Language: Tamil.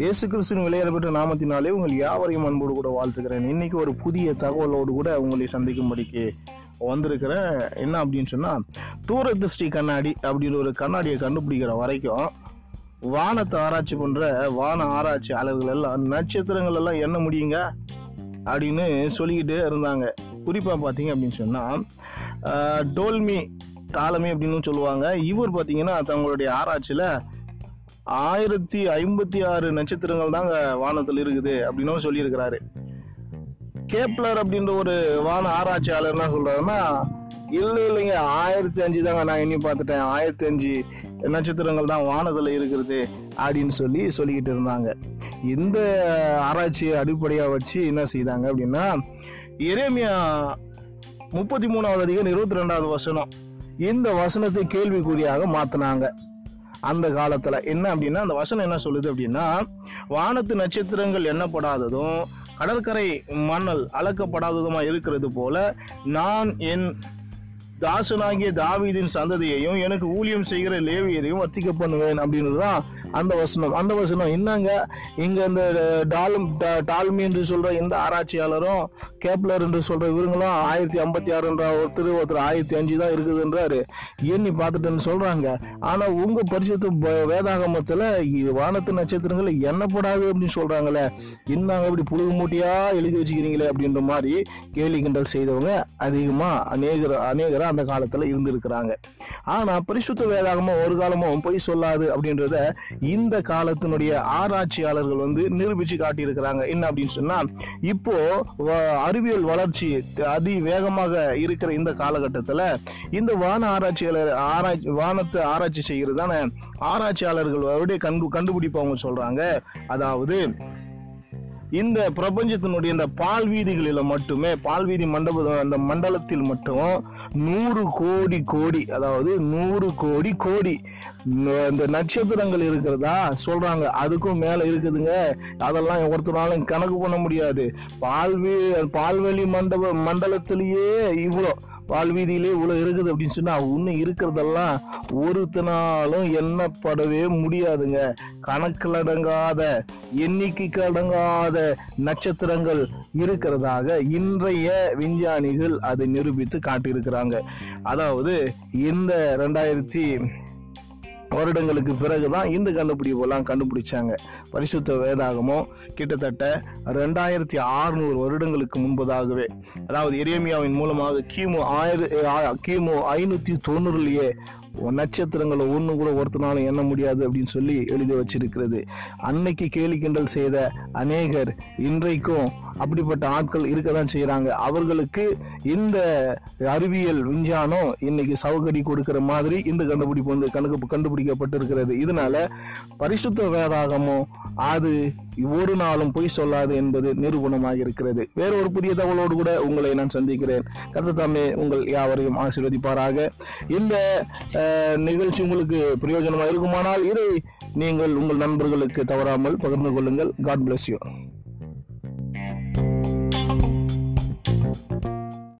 இயேசு கிறிஸ்துவின் விளையாடப்பட்ட நாமத்தினாலே உங்கள் யாவரையும் அன்போடு கூட வாழ்த்துக்கிறேன் இன்றைக்கி ஒரு புதிய தகவலோடு கூட உங்களை சந்திக்கும்படிக்கு வந்திருக்கிறேன் என்ன அப்படின்னு சொன்னால் தூரதிருஷ்டி கண்ணாடி அப்படின்ற ஒரு கண்ணாடியை கண்டுபிடிக்கிற வரைக்கும் வானத்தை ஆராய்ச்சி பண்ணுற வான ஆராய்ச்சி அளவுகள் எல்லாம் நட்சத்திரங்கள் எல்லாம் என்ன முடியுங்க அப்படின்னு சொல்லிக்கிட்டு இருந்தாங்க குறிப்பாக பார்த்தீங்க அப்படின்னு சொன்னால் டோல்மி டாலமி அப்படின்னு சொல்லுவாங்க இவர் பார்த்தீங்கன்னா தங்களுடைய ஆராய்ச்சியில் ஆயிரத்தி ஐம்பத்தி ஆறு நட்சத்திரங்கள் தாங்க வானத்தில் இருக்குது அப்படின்னும் சொல்லியிருக்கிறாரு கேப்லர் அப்படின்ற ஒரு வான ஆராய்ச்சியாளர் என்ன சொல்றாருன்னா இல்லை இல்லைங்க ஆயிரத்தி அஞ்சு தாங்க நான் இன்னும் பார்த்துட்டேன் ஆயிரத்தி அஞ்சு நட்சத்திரங்கள் தான் வானத்தில் இருக்கிறது அப்படின்னு சொல்லி சொல்லிக்கிட்டு இருந்தாங்க இந்த ஆராய்ச்சியை அடிப்படையாக வச்சு என்ன செய்தாங்க அப்படின்னா எரேமியா முப்பத்தி மூணாவது அதிகம் இருபத்தி ரெண்டாவது வசனம் இந்த வசனத்தை கேள்விக்குறியாக மாற்றினாங்க அந்த காலத்தில் என்ன அப்படின்னா அந்த வசனம் என்ன சொல்லுது அப்படின்னா வானத்து நட்சத்திரங்கள் எண்ணப்படாததும் கடற்கரை மணல் அளக்கப்படாததுமாக இருக்கிறது போல நான் என் தாசனாகிய தாவீதின் சந்ததியையும் எனக்கு ஊழியம் செய்கிற லேவியரையும் வர்த்திக்க பண்ணுவேன் அப்படின்றது தான் அந்த வசனம் அந்த வசனம் என்னங்க இங்கே இந்த டாலும் டால்மி என்று சொல்கிற இந்த ஆராய்ச்சியாளரும் கேப்லர் என்று சொல்கிற இவருங்களும் ஆயிரத்தி ஐம்பத்தி ஆறுன்ற ஒருத்தர் ஒருத்தர் ஆயிரத்தி அஞ்சு தான் இருக்குதுன்றாரு எண்ணி பார்த்துட்டேன்னு சொல்கிறாங்க ஆனால் உங்கள் பரிசத்து வேதாகமத்தில் வானத்து நட்சத்திரங்கள் என்னப்படாது அப்படின்னு சொல்கிறாங்களே என்னங்க இப்படி புழுகு மூட்டியா எழுதி வச்சுக்கிறீங்களே அப்படின்ற மாதிரி கேலி கிண்டல் செய்தவங்க அதிகமாக அநேகர் அநேகரா அந்த காலத்தில் இருந்திருக்கிறாங்க ஆனால் பரிசுத்த வேதாகமும் ஒரு காலமும் பொய் சொல்லாது அப்படின்றத இந்த காலத்தினுடைய ஆராய்ச்சியாளர்கள் வந்து நிரூபித்து காட்டியிருக்கிறாங்க என்ன அப்படின்னு சொன்னால் இப்போ அறிவியல் வளர்ச்சி அதிவேகமாக இருக்கிற இந்த காலகட்டத்தில் இந்த வான ஆராய்ச்சியாளர் ஆராய்ச்சி வானத்தை ஆராய்ச்சி செய்கிறது தானே ஆராய்ச்சியாளர்கள் கண்டு கண்டுபிடிப்பு அவங்க சொல்கிறாங்க அதாவது இந்த பிரபஞ்சத்தினுடைய இந்த பால்வீதிகளில் மட்டுமே பால்வீதி மண்டப அந்த மண்டலத்தில் மட்டும் நூறு கோடி கோடி அதாவது நூறு கோடி கோடி இந்த நட்சத்திரங்கள் இருக்கிறதா சொல்கிறாங்க அதுக்கும் மேலே இருக்குதுங்க அதெல்லாம் ஒருத்தராலும் கணக்கு பண்ண முடியாது பால்வீ பால்வெளி மண்டப மண்டலத்திலேயே இவ்வளோ பால்வீதியிலே இவ்வளோ இருக்குது அப்படின்னு சொன்னால் இன்னும் இருக்கிறதெல்லாம் ஒருத்தனாலும் எண்ணப்படவே முடியாதுங்க கணக்கில் அடங்காத எண்ணிக்கைக்கு அடங்காத நட்சத்திரங்கள் இருக்கிறதாக இன்றைய விஞ்ஞானிகள் அதை நிரூபித்து காட்டியிருக்கிறாங்க அதாவது இந்த ரெண்டாயிரத்தி வருடங்களுக்கு பிறகு தான் இந்த கண்டுபிடிப்பெல்லாம் கண்டுபிடிச்சாங்க பரிசுத்த வேதாகமோ கிட்டத்தட்ட ரெண்டாயிரத்தி ஆறுநூறு வருடங்களுக்கு முன்பதாகவே அதாவது எரேமியாவின் மூலமாக கிமு ஆயிர கிமு ஐநூற்றி தொண்ணூறுலேயே நட்சத்திரங்களை ஒன்று கூட ஒருத்தனாலும் எண்ண முடியாது அப்படின்னு சொல்லி எழுதி வச்சிருக்கிறது அன்னைக்கு கேலி கிண்டல் செய்த அநேகர் இன்றைக்கும் அப்படிப்பட்ட ஆட்கள் இருக்க தான் செய்கிறாங்க அவர்களுக்கு இந்த அறிவியல் விஞ்ஞானம் இன்னைக்கு சவுகடி கொடுக்கிற மாதிரி இந்த கண்டுபிடிப்பு வந்து கணக்கு கண்டுபிடிக்கப்பட்டிருக்கிறது இதனால பரிசுத்த வேதாகமோ அது ஒரு நாளும் பொய் சொல்லாது என்பது நிரூபணமாக இருக்கிறது வேற ஒரு புதிய தகவலோடு கூட உங்களை நான் சந்திக்கிறேன் கத்தத்தாமே உங்கள் யாவரையும் ஆசீர்வதிப்பாராக இந்த நிகழ்ச்சி உங்களுக்கு பிரயோஜனமாக இருக்குமானால் இதை நீங்கள் உங்கள் நண்பர்களுக்கு தவறாமல் பகிர்ந்து கொள்ளுங்கள் காட் பிளஸ் யூ